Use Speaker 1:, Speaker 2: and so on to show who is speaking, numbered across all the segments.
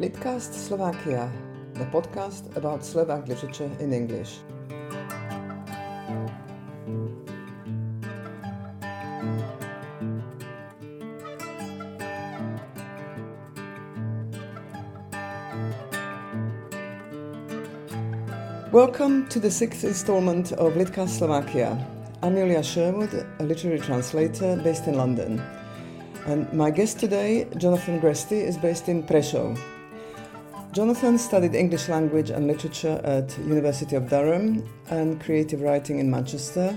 Speaker 1: Litcast Slovakia, the podcast about Slovak literature in English. Welcome to the sixth installment of Litcast Slovakia. I'm Julia Sherwood, a literary translator based in London. And my guest today, Jonathan Gresty, is based in Prešov. Jonathan studied English language and literature at University of Durham and creative writing in Manchester,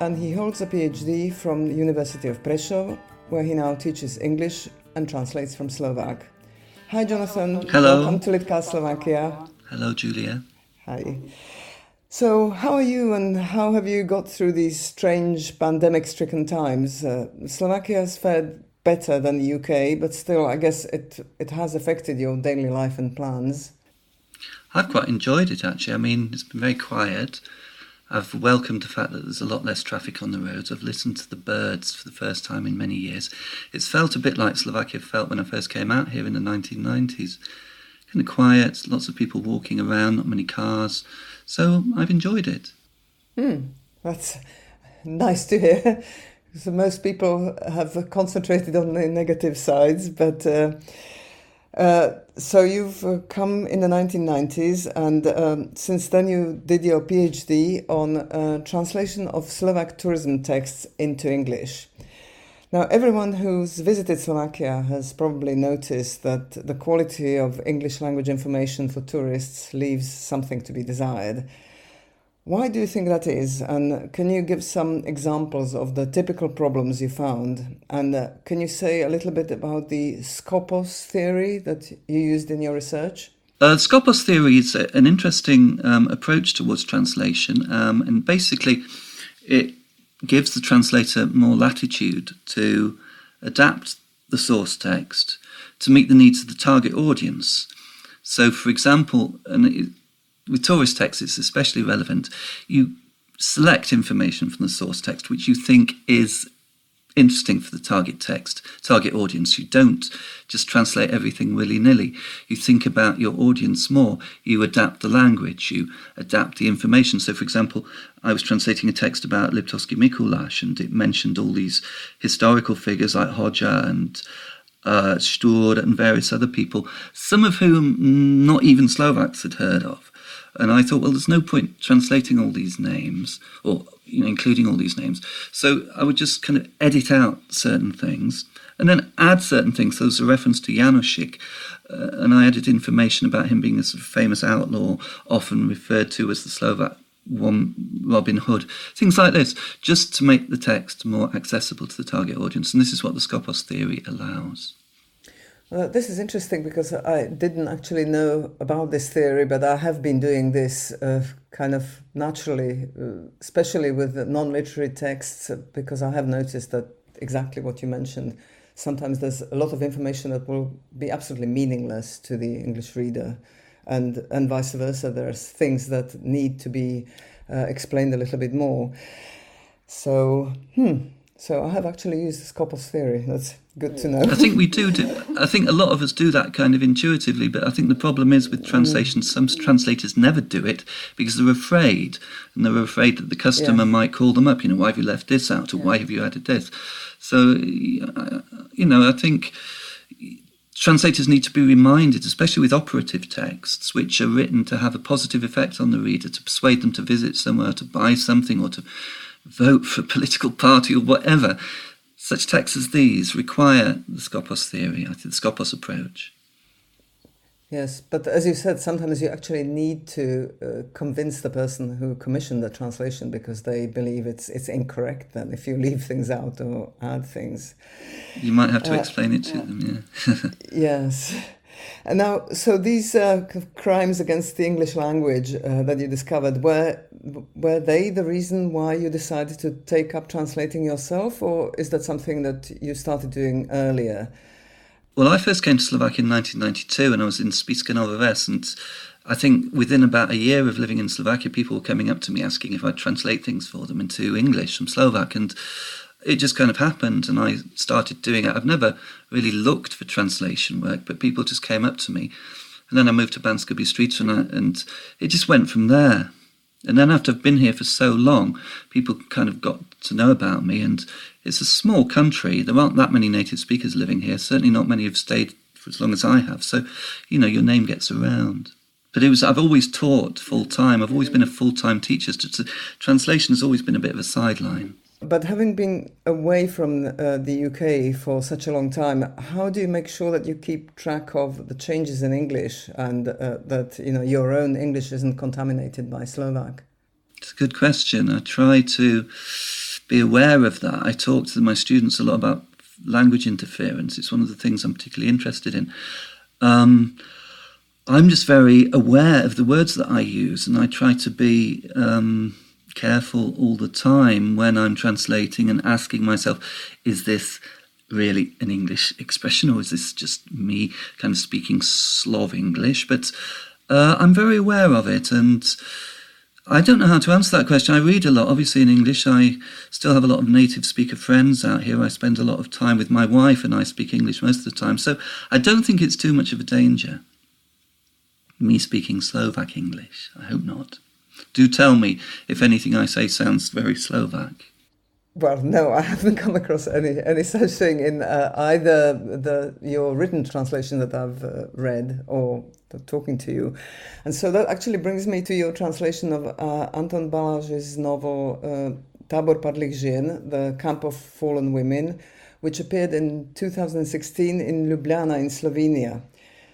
Speaker 1: and he holds a PhD from the University of Prešov, where he now teaches English and translates from Slovak. Hi, Jonathan.
Speaker 2: Hello.
Speaker 1: Welcome to Litcast Slovakia.
Speaker 2: Hello, Julia.
Speaker 1: Hi. So, how are you and how have you got through these strange pandemic stricken times? Uh, Slovakia has fared better than the UK, but still, I guess it, it has affected your daily life and plans.
Speaker 2: I've quite enjoyed it actually. I mean, it's been very quiet. I've welcomed the fact that there's a lot less traffic on the roads. I've listened to the birds for the first time in many years. It's felt a bit like Slovakia felt when I first came out here in the 1990s. Kind of quiet, lots of people walking around, not many cars. So I've enjoyed it.
Speaker 1: Hmm, that's nice to hear. So most people have concentrated on the negative sides, but uh, uh, so you've uh, come in the 1990s, and um, since then you did your PhD on uh, translation of Slovak tourism texts into English. Now, everyone who's visited Slovakia has probably noticed that the quality of English language information for tourists leaves something to be desired. Why do you think that is? And can you give some examples of the typical problems you found? And uh, can you say a little bit about the Skopos theory that you used in your research?
Speaker 2: Uh, Skopos theory is an interesting um, approach towards translation, um, and basically, it gives the translator more latitude to adapt the source text to meet the needs of the target audience. So, for example, and with tourist texts, it's especially relevant. You select information from the source text which you think is interesting for the target text, target audience. You don't just translate everything willy nilly. You think about your audience more. You adapt the language, you adapt the information. So, for example, I was translating a text about Liptovský Mikuláš, and it mentioned all these historical figures like Hodža and uh, Štúr and various other people, some of whom not even Slovaks had heard of. And I thought, well, there's no point translating all these names or you know, including all these names. So I would just kind of edit out certain things and then add certain things. So there's a reference to Janosik, uh, and I added information about him being a sort of famous outlaw, often referred to as the Slovak one Robin Hood, things like this, just to make the text more accessible to the target audience. And this is what the Skopos theory allows.
Speaker 1: This is interesting because I didn't actually know about this theory, but I have been doing this uh, kind of naturally, uh, especially with non literary texts, uh, because I have noticed that exactly what you mentioned. Sometimes there's a lot of information that will be absolutely meaningless to the English reader, and, and vice versa. There's things that need to be uh, explained a little bit more. So, hmm. So I have actually used Skopos theory. That's good to know.
Speaker 2: I think we do, do. I think a lot of us do that kind of intuitively, but I think the problem is with mm. translation, some translators never do it because they're afraid, and they're afraid that the customer yeah. might call them up. You know, why have you left this out, or yeah. why have you added this? So, uh, you know, I think translators need to be reminded, especially with operative texts, which are written to have a positive effect on the reader, to persuade them to visit somewhere, to buy something, or to vote for a political party or whatever. Such texts as these require the Skopos theory, I think the Skopos approach.
Speaker 1: Yes, but as you said, sometimes you actually need to uh, convince the person who commissioned the translation because they believe it's it's incorrect. Then, if you leave things out or add things,
Speaker 2: you might have to uh, explain it to them. Yeah.
Speaker 1: yes. And now, so these uh, crimes against the English language uh, that you discovered were were they the reason why you decided to take up translating yourself, or is that something that you started doing earlier?
Speaker 2: Well, I first came to Slovakia in 1992, and I was in Spišská Nová Ves, and I think within about a year of living in Slovakia, people were coming up to me asking if I'd translate things for them into English from Slovak, and it just kind of happened and I started doing it. I've never really looked for translation work, but people just came up to me. And then I moved to Banská Bystrica and, and it just went from there. And then after I've been here for so long, people kind of got to know about me. And it's a small country. There aren't that many native speakers living here. Certainly not many have stayed for as long as I have. So, you know, your name gets around. But it was I've always taught full time. I've always been a full time teacher. Translation has always been a bit of a sideline.
Speaker 1: But having been away from uh, the UK for such a long time, how do you make sure that you keep track of the changes in English and uh, that you know your own English isn't contaminated by Slovak?
Speaker 2: It's a good question. I try to be aware of that. I talk to my students a lot about language interference. It's one of the things I'm particularly interested in. Um, I'm just very aware of the words that I use, and I try to be. Um, careful all the time when I'm translating and asking myself, is this really an English expression or is this just me kind of speaking Slav English? But uh, I'm very aware of it and I don't know how to answer that question. I read a lot, obviously, in English. I still have a lot of native speaker friends out here. I spend a lot of time with my wife and I speak English most of the time. So I don't think it's too much of a danger. Me speaking Slovak English. I hope not. Do tell me if anything I say sounds very Slovak.
Speaker 1: Well, no, I haven't come across any any such thing in uh, either the your written translation that I've uh, read or talking to you, and so that actually brings me to your translation of uh, Anton Baláž's novel uh, Tábor padlých žien, The Camp of Fallen Women, which appeared in 2016 in Ljubljana in Slovenia.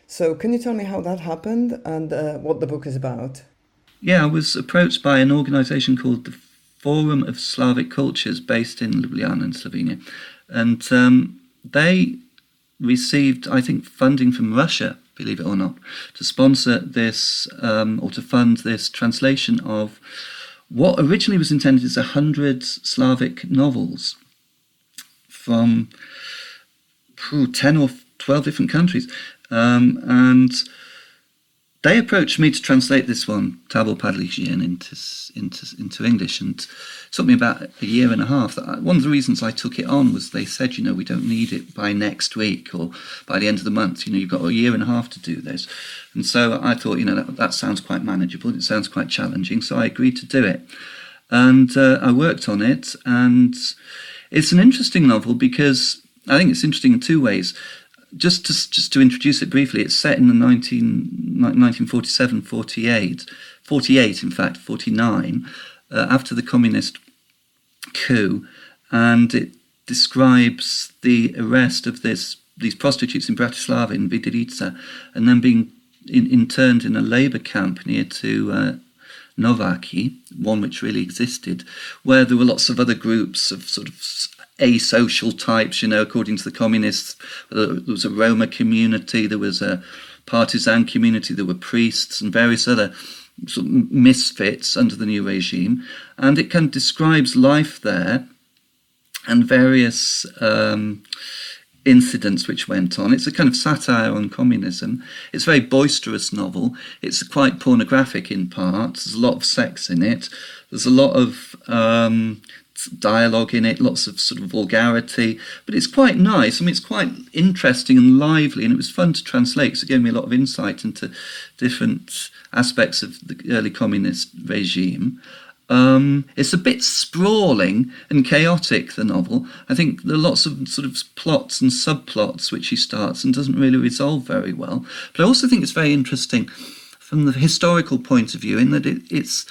Speaker 1: So, can you tell me how that happened and uh, what the book is about?
Speaker 2: Yeah, I was approached by an organisation called the Forum of Slavic Cultures based in Ljubljana in Slovenia. And um, they received, I think, funding from Russia, believe it or not, to sponsor this um, or to fund this translation of what originally was intended as a hundred Slavic novels from 10 or 12 different countries. Um, and they approached me to translate this one, Tábor padlých into, into, into English, and it took me about a year and a half. One of the reasons I took it on was they said, you know, we don't need it by next week or by the end of the month. You know, you've got a year and a half to do this. And so I thought, you know, that, that sounds quite manageable. It sounds quite challenging. So I agreed to do it. And uh, I worked on it. And it's an interesting novel because I think it's interesting in two ways just to, just to introduce it briefly, it's set in the 19, 1947 48, 48 in fact, 49, uh, after the communist coup, and it describes the arrest of this these prostitutes in Bratislava in Vydrica, and then being in, interned in a labour camp near to uh, Nováky, one which really existed, where there were lots of other groups of sort of asocial types, you know, according to the communists. There was a Roma community, there was a partisan community, there were priests and various other sort of misfits under the new regime. And it kind of describes life there and various um, incidents which went on. It's a kind of satire on communism. It's a very boisterous novel. It's quite pornographic in parts. There's a lot of sex in it. There's a lot of um, dialogue in it, lots of sort of vulgarity, but it's quite nice. I mean, it's quite interesting and lively, and it was fun to translate because it gave me a lot of insight into different aspects of the early communist regime. Um, it's a bit sprawling and chaotic, the novel. I think there are lots of sort of plots and subplots which he starts and doesn't really resolve very well. But I also think it's very interesting from the historical point of view in that it, it's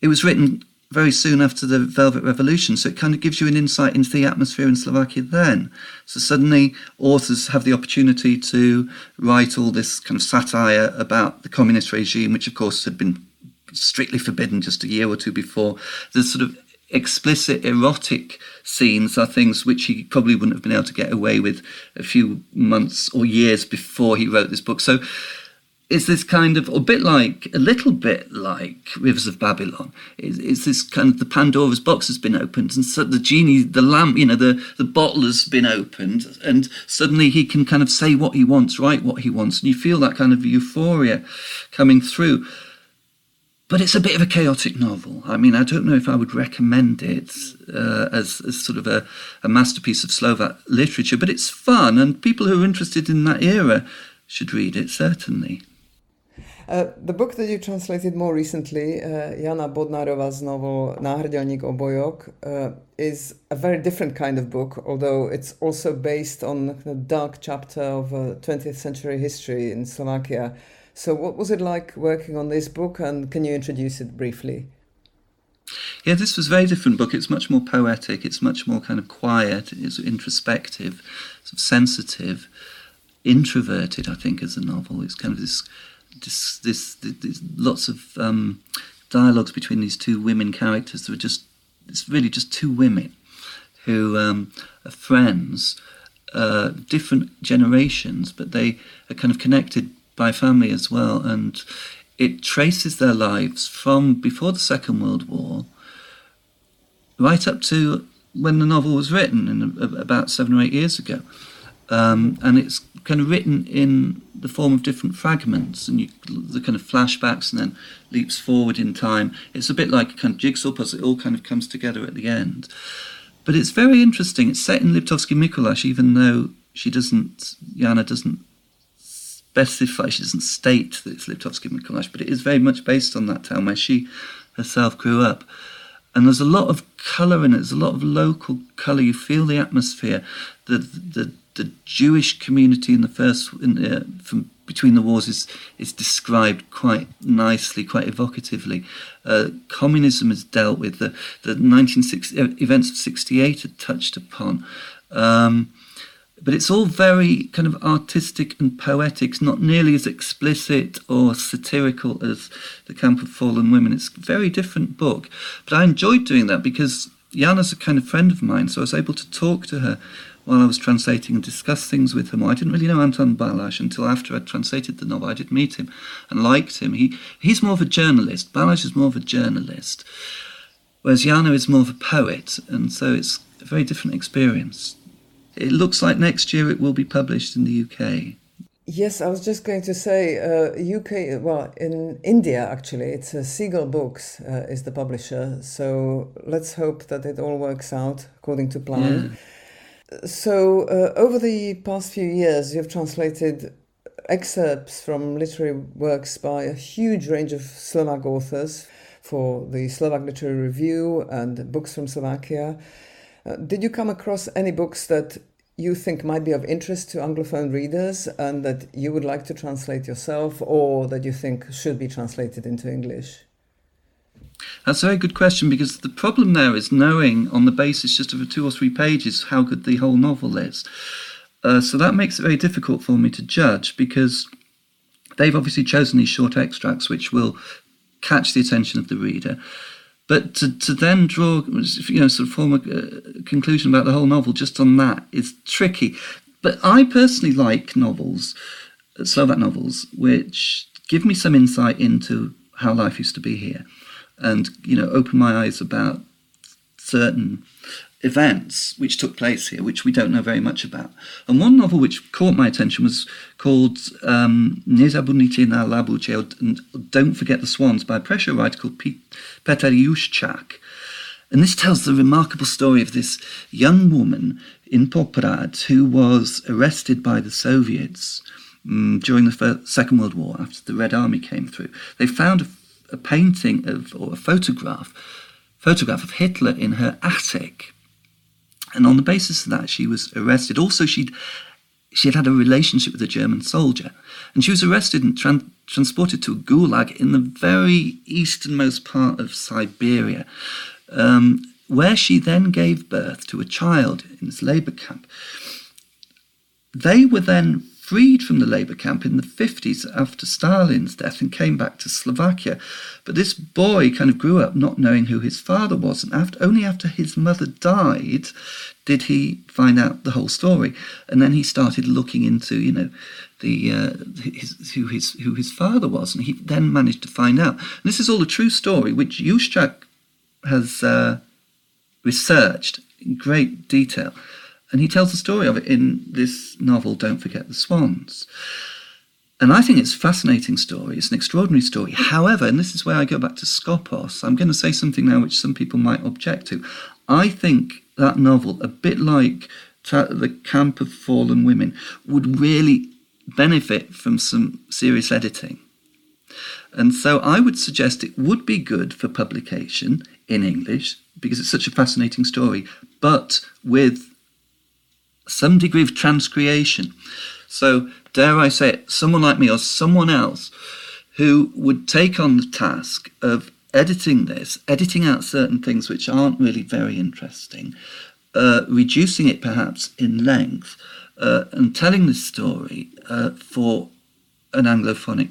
Speaker 2: it was written very soon after the Velvet Revolution. So it kind of gives you an insight into the atmosphere in Slovakia then. So suddenly authors have the opportunity to write all this kind of satire about the communist regime, which of course had been strictly forbidden just a year or two before. The sort of explicit erotic scenes are things which he probably wouldn't have been able to get away with a few months or years before he wrote this book. So is this kind of a bit like a little bit like Rivers of Babylon. Is, is this kind of the Pandora's box has been opened, and so the genie, the lamp, you know, the the bottle has been opened, and suddenly he can kind of say what he wants, write what he wants, and you feel that kind of euphoria coming through. but it's a bit of a chaotic novel. I mean, I don't know if I would recommend it uh, as, as sort of a, a masterpiece of Slovak literature, but it's fun, and people who are interested in that era should read it, certainly.
Speaker 1: The book that you translated more recently, uh, Jana Bodnárová's novel Náhrdelník obojok, uh, is a very different kind of book, although it's also based on a dark chapter of 20th uh, century history in Slovakia. So, what was it like working on this book, and can you introduce it briefly?
Speaker 2: Yeah, this was a very different book. It's much more poetic. It's much more kind of quiet. It's introspective, sort of sensitive, introverted. I think as a novel, it's kind of this this, this, this lots of um, dialogues between these two women characters. There are just it's really just two women who um, are friends, uh, different generations, but they are kind of connected by family as well, and it traces their lives from before the Second World War right up to when the novel was written, in, about seven or eight years ago. Um, and it's kind of written in the form of different fragments and you, the kind of flashbacks and then leaps forward in time. It's a bit like a kind of jigsaw puzzle. It all kind of comes together at the end. But it's very interesting. It's set in Liptovský Mikuláš, even though she doesn't, Jana doesn't specify, she doesn't state that it's Liptovský Mikuláš, but it is very much based on that town where she herself grew up. And there's a lot of colour in it. There's a lot of local colour. You feel the atmosphere. The the the Jewish community in the first in, uh, from between the wars is is described quite nicely, quite evocatively. Uh, communism is dealt with. The the 1960 uh, events of '68 are touched upon. Um, but it's all very kind of artistic and poetic. It's not nearly as explicit or satirical as The Camp of Fallen Women. It's a very different book. But I enjoyed doing that because Jana's a kind of friend of mine, so I was able to talk to her while I was translating and discuss things with him. I didn't really know Anton Baláž until after I'd translated the novel. I did meet him and liked him. He he's more of a journalist. Baláž is more of a journalist, whereas Jana is more of a poet, and so it's a very different experience. It looks like next year it will be published in the UK.
Speaker 1: Yes, I was just going to say uh, UK. Well, in India, actually, it's uh, Seagull Books uh, is the publisher. So let's hope that it all works out according to plan. Yeah. So, uh, over the past few years, you've translated excerpts from literary works by a huge range of Slovak authors for the Slovak Literary Review and books from Slovakia. Uh, did you come across any books that you think might be of interest to Anglophone readers and that you would like to translate yourself or that you think should be translated into English?
Speaker 2: That's a very good question because the problem there is knowing on the basis just of two or three pages how good the whole novel is. Uh, so that makes it very difficult for me to judge because they've obviously chosen these short extracts which will catch the attention of the reader. But to, to then draw, you know, sort of form a uh, conclusion about the whole novel just on that is tricky. But I personally like novels, uh, Slovak novels, which give me some insight into how life used to be here and you know open my eyes about certain events which took place here, which we don't know very much about. And one novel which caught my attention was called um, Nezabudnite na Labute, and Don't Forget the Swans, by a Prešov writer called Peter Juščák. And this tells the remarkable story of this young woman in Poprad who was arrested by the Soviets um, during the First, Second World War after the Red Army came through. They found a a painting of, or a photograph, photograph of Hitler in her attic. And on the basis of that, she was arrested. Also, she'd she had had a relationship with a German soldier, and she was arrested and tran- transported to a gulag in the very easternmost part of Siberia, um, where she then gave birth to a child in this labor camp. They were then freed from the labour camp in the 50s after Stalin's death and came back to Slovakia. But this boy kind of grew up not knowing who his father was, and after, only after his mother died did he find out the whole story. And then he started looking into, you know, the uh, his, who his who his father was, and he then managed to find out. And this is all a true story, which Juščák has uh, researched in great detail. And he tells the story of it in this novel, Don't Forget the Swans. and I think it's a fascinating story. It's an extraordinary story. However, and this is where I go back to Skopos, I'm going to say something now which some people might object to. I think that novel, a bit like The Camp of Fallen Women, would really benefit from some serious editing. And so I would suggest it would be good for publication in English because it's such a fascinating story, but with some degree of transcreation. So, dare I say it, someone like me or someone else who would take on the task of editing this, editing out certain things which aren't really very interesting, uh, reducing it perhaps in length, uh, and telling this story uh, for an Anglophonic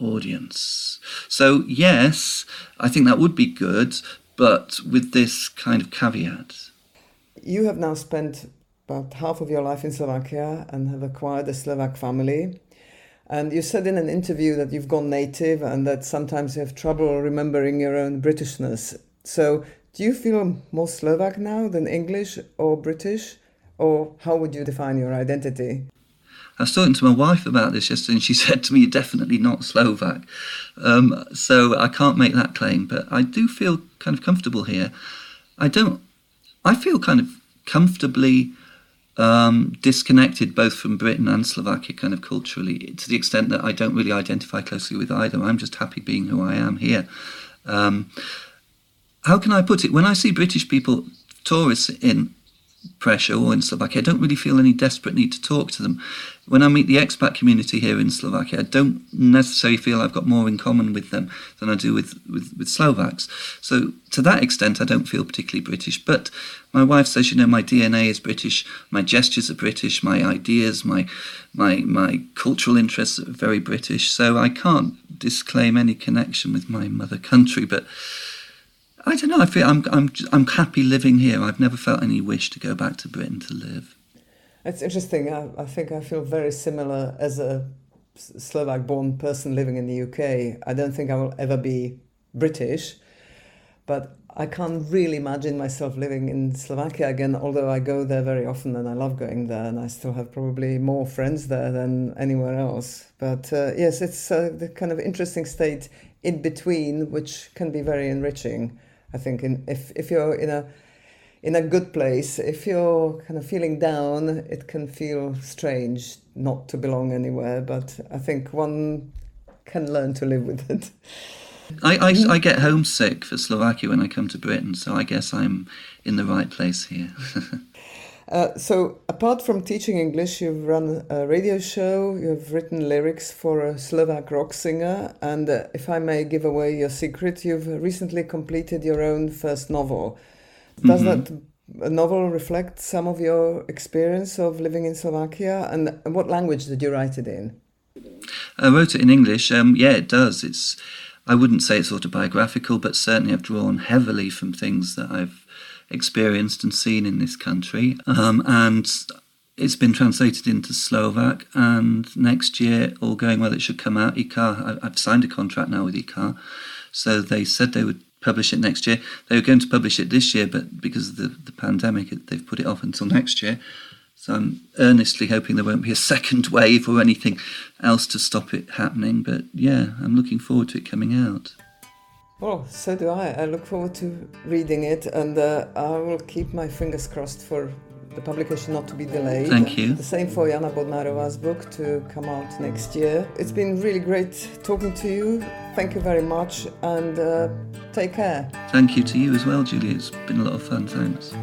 Speaker 2: audience. So, yes, I think that would be good, but with this kind of caveat.
Speaker 1: You have now spent about half of your life in Slovakia and have acquired a Slovak family. And you said in an interview that you've gone native and that sometimes you have trouble remembering your own Britishness. So, do you feel more Slovak now than English or British? Or how would you define your identity?
Speaker 2: I was talking to my wife about this yesterday, and she said to me, "You're definitely not Slovak." Um, so I can't make that claim, but I do feel kind of comfortable here. I don't. I feel kind of comfortably um, disconnected both from Britain and Slovakia, kind of culturally, to the extent that I don't really identify closely with either. I'm just happy being who I am here. Um, how can I put it? When I see British people, tourists in Prešov or in Slovakia, I don't really feel any desperate need to talk to them. When I meet the expat community here in Slovakia, I don't necessarily feel I've got more in common with them than I do with, with, with Slovaks. So to that extent, I don't feel particularly British. But my wife says, you know, my DNA is British, my gestures are British, my ideas, my my my cultural interests are very British. So I can't disclaim any connection with my mother country, but I don't know. I feel I'm I'm I'm happy living here. I've never felt any wish to go back to Britain to live.
Speaker 1: It's interesting. I, I think I feel very similar as a Slovak-born person living in the UK. I don't think I will ever be British, but I can't really imagine myself living in Slovakia again. Although I go there very often and I love going there, and I still have probably more friends there than anywhere else. But uh, yes, it's uh, the kind of interesting state in between, which can be very enriching. I think in, if if you're in a in a good place, if you're kind of feeling down, it can feel strange not to belong anywhere. But I think one can learn to live with it.
Speaker 2: I, I, I, get homesick for Slovakia when I come to Britain, so I guess I'm in the right place here.
Speaker 1: uh, so, apart from teaching English, you've run a radio show, you've written lyrics for a Slovak rock singer, and uh, if I may give away your secret, you've recently completed your own first novel. Does mm-hmm. that novel reflect some of your experience of living in Slovakia? And what language did you write it in?
Speaker 2: I wrote it in English. Um, yeah, it does. It's I wouldn't say it's autobiographical, but certainly I've drawn heavily from things that I've experienced and seen in this country. Um, and it's been translated into Slovak, and next year, all going well, it should come out. IKAR, I've signed a contract now with IKAR, so they said they would publish it next year. They were going to publish it this year, but because of the, the pandemic, they've put it off until next year. So I'm earnestly hoping there won't be a second wave or anything else to stop it happening. But yeah, I'm looking forward to it coming out.
Speaker 1: Well, so do I. I look forward to reading it, and uh, I will keep my fingers crossed for the publication not to be delayed.
Speaker 2: Thank you.
Speaker 1: The same for Jana Bodnárová's book to come out next year. It's been really great talking to you. Thank you very much and uh, take care.
Speaker 2: Thank you to you as well, Julie. It's been a lot of fun. Thanks.